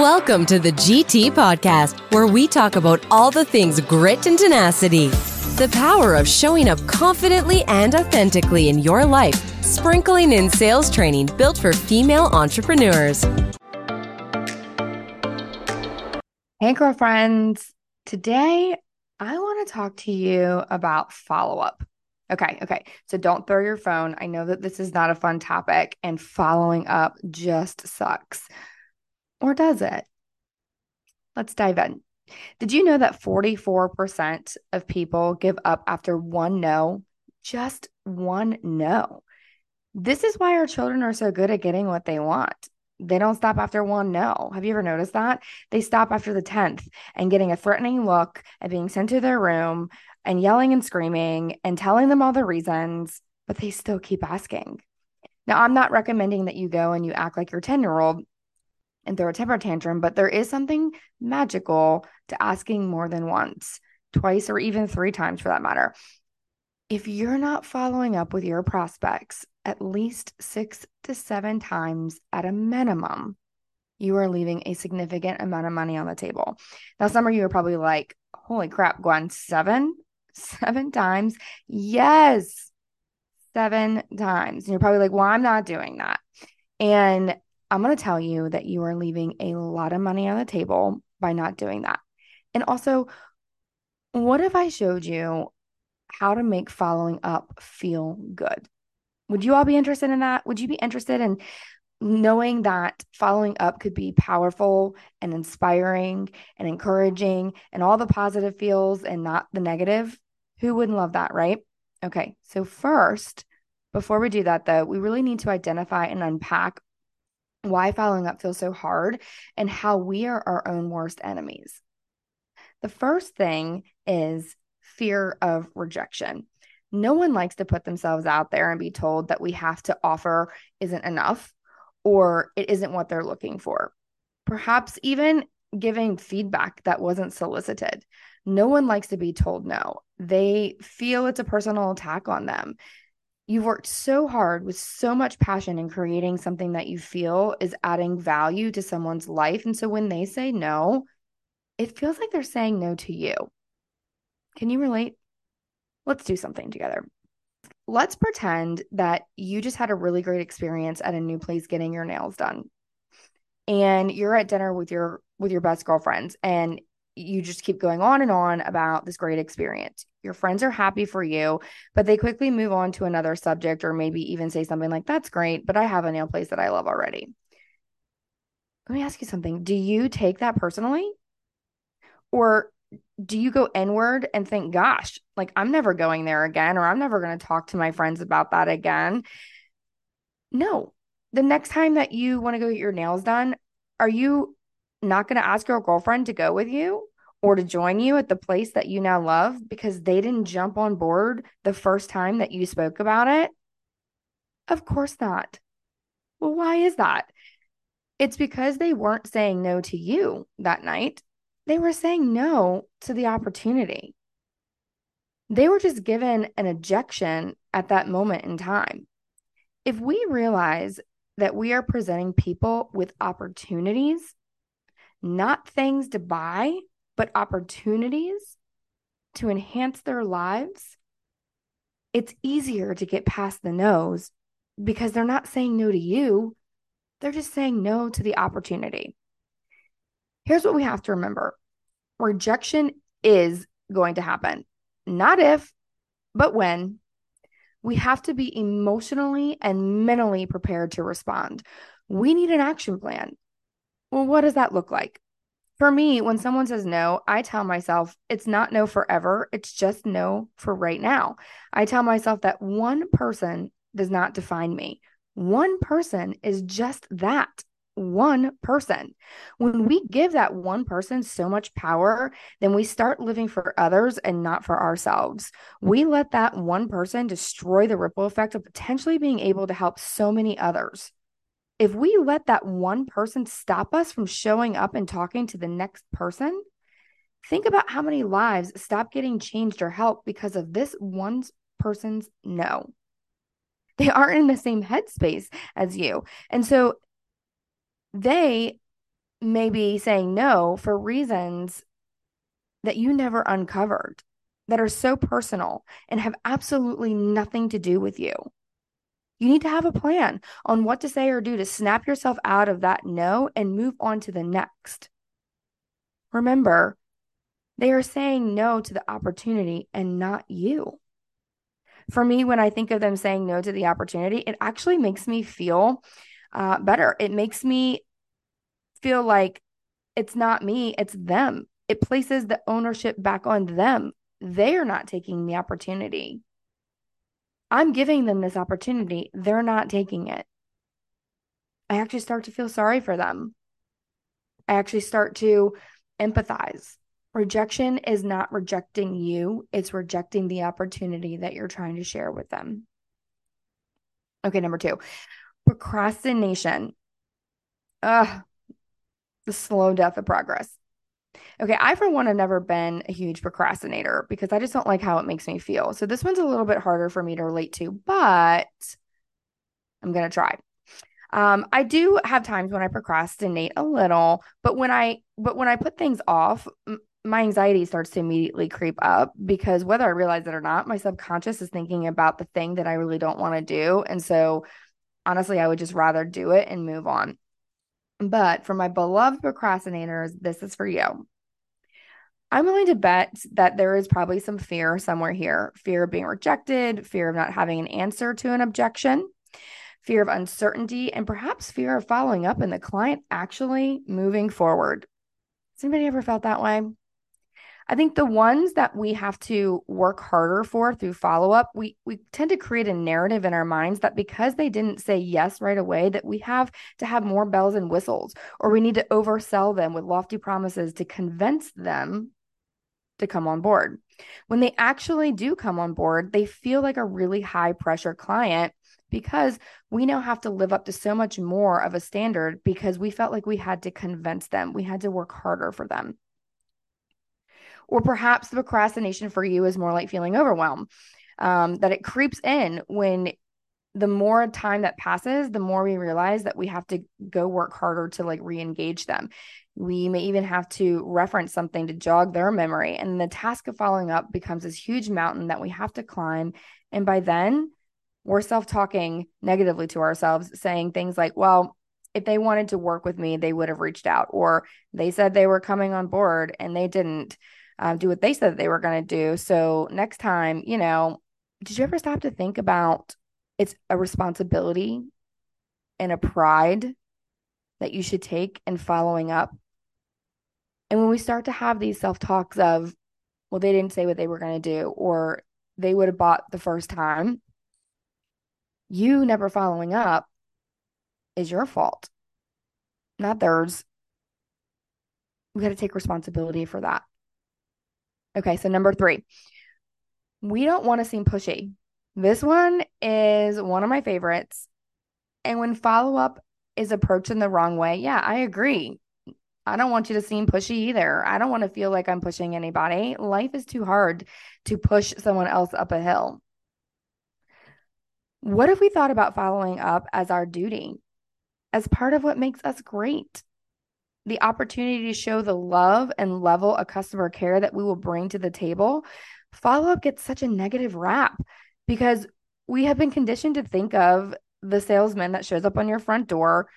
Welcome to the GT Podcast, where we talk about all the things grit and tenacity. The power of showing up confidently and authentically in your life, sprinkling in sales training built for female entrepreneurs. Hey, girlfriends. Today, I want to talk to you about follow up. Okay, okay. So don't throw your phone. I know that this is not a fun topic, and following up just sucks. Or does it? Let's dive in. Did you know that 44% of people give up after one no? Just one no. This is why our children are so good at getting what they want. They don't stop after one no. Have you ever noticed that? They stop after the 10th and getting a threatening look and being sent to their room and yelling and screaming and telling them all the reasons, but they still keep asking. Now, I'm not recommending that you go and you act like your 10 year old and throw a temper tantrum, but there is something magical to asking more than once, twice, or even three times for that matter. If you're not following up with your prospects at least six to seven times at a minimum, you are leaving a significant amount of money on the table. Now, some of you are probably like, holy crap, Gwen, seven? Seven times? Yes, seven times. And you're probably like, well, I'm not doing that. And I'm going to tell you that you are leaving a lot of money on the table by not doing that. And also, what if I showed you how to make following up feel good? Would you all be interested in that? Would you be interested in knowing that following up could be powerful and inspiring and encouraging and all the positive feels and not the negative? Who wouldn't love that, right? Okay, so first, before we do that, though, we really need to identify and unpack why following up feels so hard, and how we are our own worst enemies. The first thing is fear of rejection. No one likes to put themselves out there and be told that we have to offer isn't enough or it isn't what they're looking for. Perhaps even giving feedback that wasn't solicited. No one likes to be told no. They feel it's a personal attack on them. You've worked so hard with so much passion in creating something that you feel is adding value to someone's life. And so when they say no, it feels like they're saying no to you. Can you relate? Let's do something together. Let's pretend that you just had a really great experience at a new place getting your nails done. And you're at dinner with your with your best girlfriends and you just keep going on and on about this great experience. Your friends are happy for you, but they quickly move on to another subject or maybe even say something like, That's great, but I have a nail place that I love already. Let me ask you something. Do you take that personally? Or do you go inward and think, Gosh, like I'm never going there again, or I'm never going to talk to my friends about that again? No. The next time that you want to go get your nails done, are you not going to ask your girlfriend to go with you or to join you at the place that you now love because they didn't jump on board the first time that you spoke about it? Of course not. Well, why is that? It's because they weren't saying no to you that night. They were saying no to the opportunity. They were just given an ejection at that moment in time. If we realize that we are presenting people with opportunities not things to buy, but opportunities to enhance their lives, it's easier to get past the no's because they're not saying no to you. They're just saying no to the opportunity. Here's what we have to remember rejection is going to happen, not if, but when. We have to be emotionally and mentally prepared to respond. We need an action plan. Well, what does that look like? For me, when someone says no, I tell myself it's not no forever. It's just no for right now. I tell myself that one person does not define me. One person is just that one person. When we give that one person so much power, then we start living for others and not for ourselves. We let that one person destroy the ripple effect of potentially being able to help so many others if we let that one person stop us from showing up and talking to the next person, think about how many lives stop getting changed or helped because of this one person's no. They aren't in the same headspace as you. And so they may be saying no for reasons that you never uncovered that are so personal and have absolutely nothing to do with you. You need to have a plan on what to say or do to snap yourself out of that no and move on to the next. Remember, they are saying no to the opportunity and not you. For me, when I think of them saying no to the opportunity, it actually makes me feel uh, better. It makes me feel like it's not me, it's them. It places the ownership back on them. They are not taking the opportunity. I'm giving them this opportunity. They're not taking it. I actually start to feel sorry for them. I actually start to empathize. Rejection is not rejecting you, it's rejecting the opportunity that you're trying to share with them. Okay, number two, procrastination. Ugh, the slow death of progress. Okay, I for one have never been a huge procrastinator because I just don't like how it makes me feel. So this one's a little bit harder for me to relate to, but I'm going to try. Um, I do have times when I procrastinate a little, but when I but when I put things off, m- my anxiety starts to immediately creep up because whether I realize it or not, my subconscious is thinking about the thing that I really don't want to do, and so honestly, I would just rather do it and move on. But for my beloved procrastinators, this is for you. I'm willing to bet that there is probably some fear somewhere here fear of being rejected, fear of not having an answer to an objection, fear of uncertainty, and perhaps fear of following up and the client actually moving forward. Has anybody ever felt that way? I think the ones that we have to work harder for through follow up, we we tend to create a narrative in our minds that because they didn't say yes right away, that we have to have more bells and whistles, or we need to oversell them with lofty promises to convince them to come on board. When they actually do come on board, they feel like a really high pressure client because we now have to live up to so much more of a standard because we felt like we had to convince them, we had to work harder for them. Or perhaps the procrastination for you is more like feeling overwhelmed, um, that it creeps in when the more time that passes, the more we realize that we have to go work harder to like re engage them. We may even have to reference something to jog their memory. And the task of following up becomes this huge mountain that we have to climb. And by then, we're self talking negatively to ourselves, saying things like, well, if they wanted to work with me, they would have reached out, or they said they were coming on board and they didn't um, do what they said they were going to do. So next time, you know, did you ever stop to think about it's a responsibility and a pride that you should take in following up? And when we start to have these self talks of, well, they didn't say what they were going to do, or they would have bought the first time, you never following up is your fault, not theirs. We got to take responsibility for that. Okay, so number three, we don't want to seem pushy. This one is one of my favorites. And when follow up is approached in the wrong way, yeah, I agree. I don't want you to seem pushy either. I don't want to feel like I'm pushing anybody. Life is too hard to push someone else up a hill. What if we thought about following up as our duty, as part of what makes us great? The opportunity to show the love and level of customer care that we will bring to the table. Follow up gets such a negative rap because we have been conditioned to think of the salesman that shows up on your front door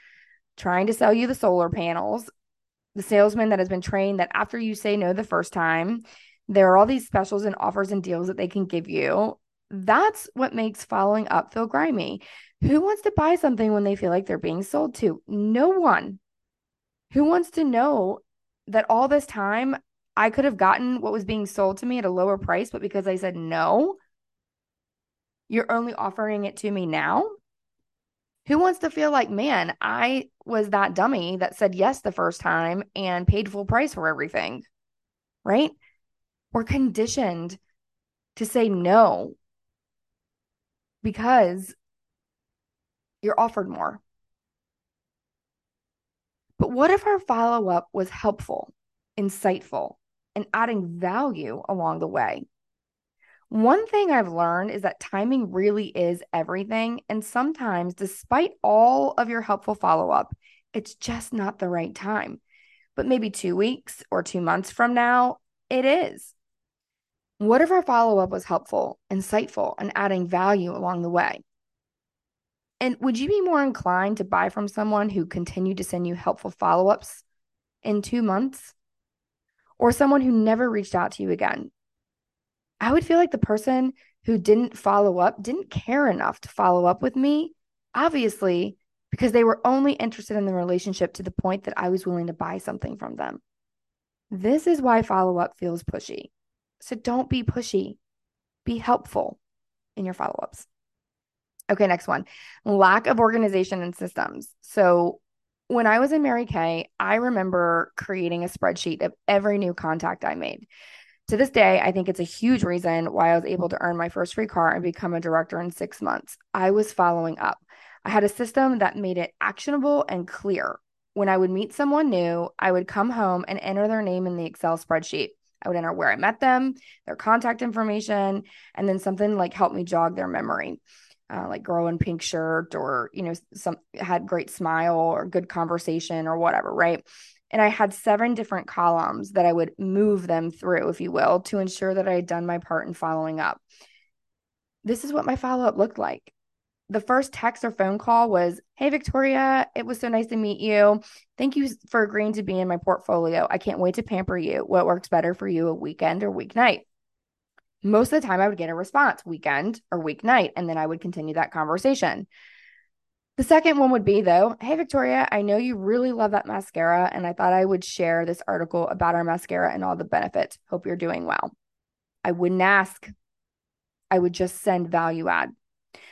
trying to sell you the solar panels the salesman that has been trained that after you say no the first time, there are all these specials and offers and deals that they can give you. That's what makes following up feel grimy. Who wants to buy something when they feel like they're being sold to? No one. Who wants to know that all this time I could have gotten what was being sold to me at a lower price, but because I said no, you're only offering it to me now? Who wants to feel like, man, I was that dummy that said yes the first time and paid full price for everything? Right? We're conditioned to say no because you're offered more. But what if our follow up was helpful, insightful, and adding value along the way? One thing I've learned is that timing really is everything. And sometimes, despite all of your helpful follow up, it's just not the right time. but maybe two weeks or two months from now, it is. What if our follow up was helpful, insightful, and adding value along the way? And would you be more inclined to buy from someone who continued to send you helpful follow ups in two months or someone who never reached out to you again? I would feel like the person who didn't follow up didn't care enough to follow up with me, obviously, because they were only interested in the relationship to the point that I was willing to buy something from them. This is why follow up feels pushy. So don't be pushy, be helpful in your follow ups. Okay, next one lack of organization and systems. So when I was in Mary Kay, I remember creating a spreadsheet of every new contact I made. To this day, I think it's a huge reason why I was able to earn my first free car and become a director in six months. I was following up. I had a system that made it actionable and clear. When I would meet someone new, I would come home and enter their name in the Excel spreadsheet. I would enter where I met them, their contact information, and then something like help me jog their memory. Uh, like girl in pink shirt or you know some had great smile or good conversation or whatever right and i had seven different columns that i would move them through if you will to ensure that i had done my part in following up. This is what my follow-up looked like. The first text or phone call was hey victoria it was so nice to meet you. Thank you for agreeing to be in my portfolio. I can't wait to pamper you. What works better for you a weekend or weeknight? Most of the time I would get a response weekend or weeknight, and then I would continue that conversation. The second one would be though, hey Victoria, I know you really love that mascara, and I thought I would share this article about our mascara and all the benefits. Hope you're doing well. I wouldn't ask, I would just send value add.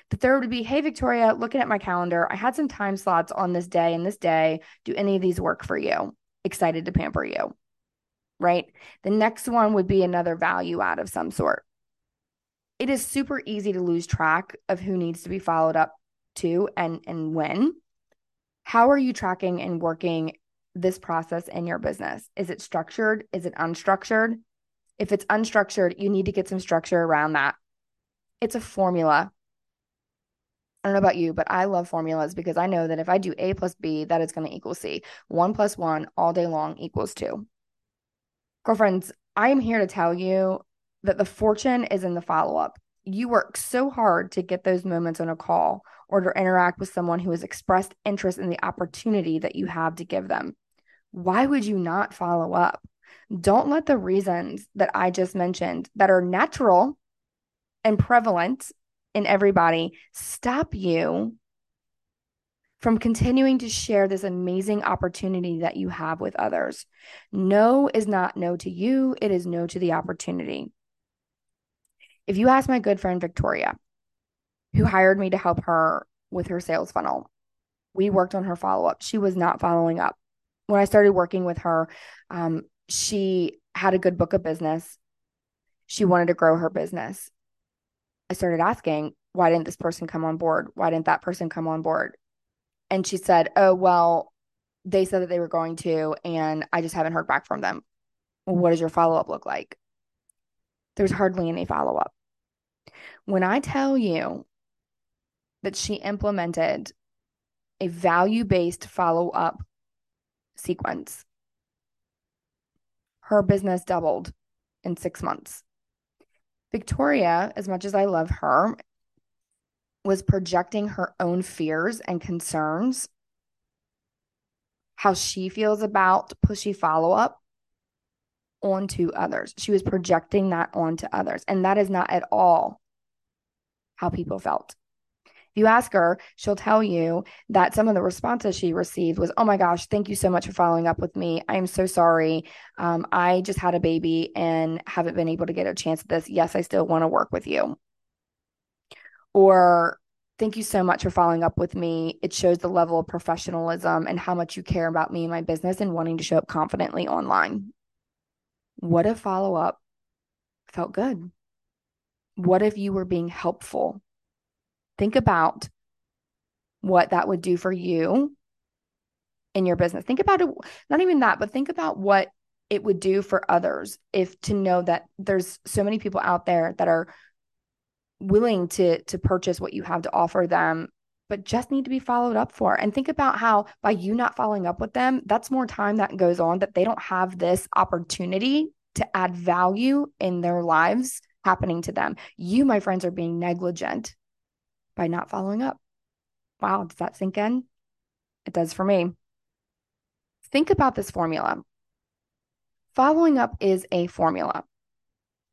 The third would be, hey Victoria, looking at my calendar, I had some time slots on this day and this day. Do any of these work for you? Excited to pamper you right? The next one would be another value add of some sort. It is super easy to lose track of who needs to be followed up to and and when. How are you tracking and working this process in your business? Is it structured? Is it unstructured? If it's unstructured, you need to get some structure around that. It's a formula. I don't know about you, but I love formulas because I know that if I do A plus B, that is going to equal C. One plus one all day long equals two. Girlfriends, I am here to tell you that the fortune is in the follow up. You work so hard to get those moments on a call or to interact with someone who has expressed interest in the opportunity that you have to give them. Why would you not follow up? Don't let the reasons that I just mentioned that are natural and prevalent in everybody stop you from continuing to share this amazing opportunity that you have with others. No is not no to you, it is no to the opportunity. If you ask my good friend Victoria, who hired me to help her with her sales funnel, we worked on her follow up. She was not following up. When I started working with her, um, she had a good book of business. She wanted to grow her business. I started asking, why didn't this person come on board? Why didn't that person come on board? And she said, Oh, well, they said that they were going to, and I just haven't heard back from them. what does your follow up look like? There's hardly any follow up. When I tell you that she implemented a value based follow up sequence, her business doubled in six months. Victoria, as much as I love her was projecting her own fears and concerns, how she feels about pushy follow up onto others. She was projecting that onto others. And that is not at all how people felt. If you ask her, she'll tell you that some of the responses she received was, Oh my gosh, thank you so much for following up with me. I am so sorry. Um, I just had a baby and haven't been able to get a chance at this. Yes, I still want to work with you or thank you so much for following up with me. It shows the level of professionalism and how much you care about me and my business and wanting to show up confidently online. What if follow up felt good? What if you were being helpful? Think about what that would do for you in your business. Think about it, not even that, but think about what it would do for others if to know that there's so many people out there that are willing to to purchase what you have to offer them but just need to be followed up for. And think about how by you not following up with them, that's more time that goes on that they don't have this opportunity to add value in their lives happening to them. You, my friends, are being negligent by not following up. Wow, does that sink in? It does for me. Think about this formula. Following up is a formula.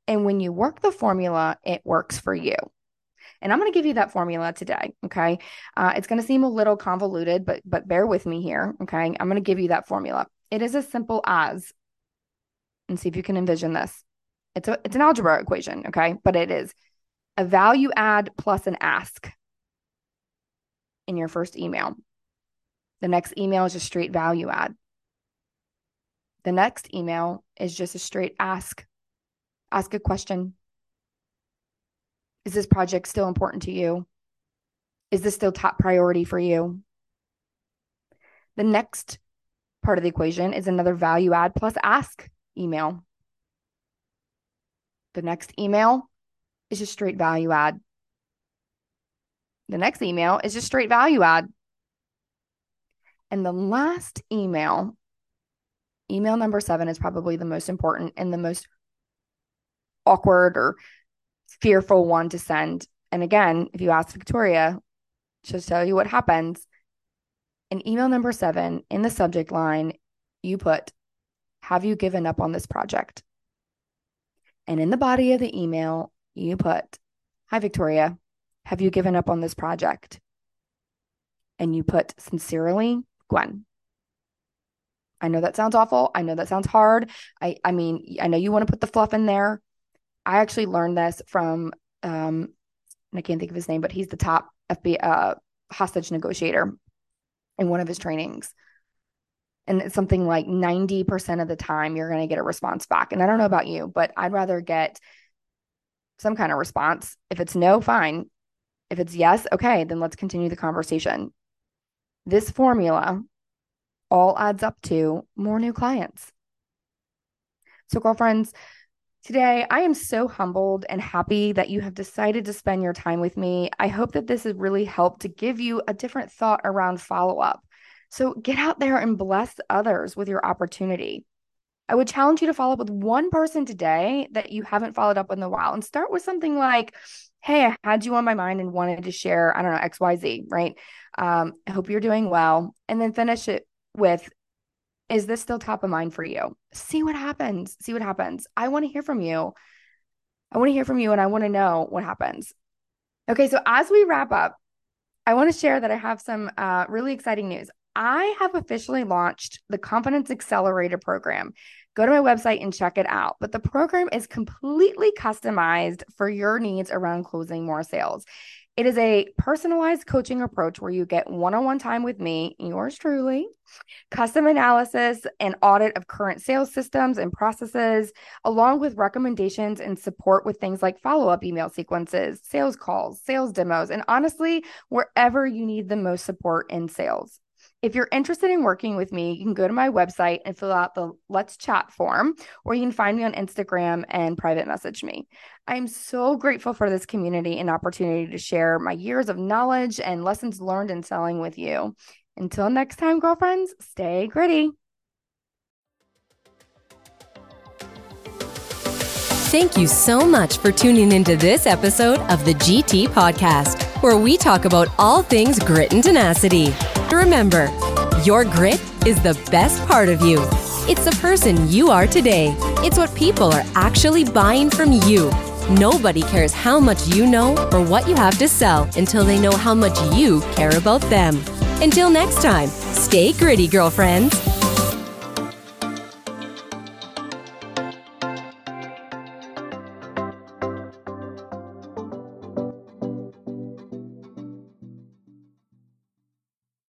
And when you work the formula, it works for you. And I'm going to give you that formula today. Okay. Uh, it's going to seem a little convoluted, but but bear with me here. Okay. I'm going to give you that formula. It is as simple as, and see if you can envision this. It's a it's an algebra equation. Okay, but it is a value add plus an ask in your first email. The next email is a straight value add. The next email is just a straight ask. Ask a question. Is this project still important to you? Is this still top priority for you? The next part of the equation is another value add plus ask email. The next email is just straight value add. The next email is just straight value add. And the last email, email number seven, is probably the most important and the most awkward or fearful one to send. And again, if you ask Victoria, she'll tell you what happens. In email number seven, in the subject line, you put, Have you given up on this project? And in the body of the email, you put, Hi, Victoria, have you given up on this project? And you put, Sincerely, Gwen. I know that sounds awful. I know that sounds hard. I, I mean, I know you want to put the fluff in there. I actually learned this from, um, and I can't think of his name, but he's the top FBI uh, hostage negotiator in one of his trainings. And it's something like 90% of the time you're going to get a response back. And I don't know about you, but I'd rather get some kind of response. If it's no, fine. If it's yes, okay, then let's continue the conversation. This formula all adds up to more new clients. So, girlfriends, today I am so humbled and happy that you have decided to spend your time with me. I hope that this has really helped to give you a different thought around follow up. So, get out there and bless others with your opportunity. I would challenge you to follow up with one person today that you haven't followed up in a while and start with something like, Hey, I had you on my mind and wanted to share, I don't know, XYZ, right? Um, I hope you're doing well. And then finish it with, Is this still top of mind for you? See what happens. See what happens. I want to hear from you. I want to hear from you and I want to know what happens. Okay, so as we wrap up, I want to share that I have some uh, really exciting news. I have officially launched the Confidence Accelerator program. Go to my website and check it out. But the program is completely customized for your needs around closing more sales. It is a personalized coaching approach where you get one on one time with me, yours truly, custom analysis and audit of current sales systems and processes, along with recommendations and support with things like follow up email sequences, sales calls, sales demos, and honestly, wherever you need the most support in sales. If you're interested in working with me, you can go to my website and fill out the Let's Chat form, or you can find me on Instagram and private message me. I'm so grateful for this community and opportunity to share my years of knowledge and lessons learned in selling with you. Until next time, girlfriends, stay gritty. Thank you so much for tuning into this episode of the GT Podcast, where we talk about all things grit and tenacity. Remember, your grit is the best part of you. It's the person you are today. It's what people are actually buying from you. Nobody cares how much you know or what you have to sell until they know how much you care about them. Until next time, stay gritty, girlfriends.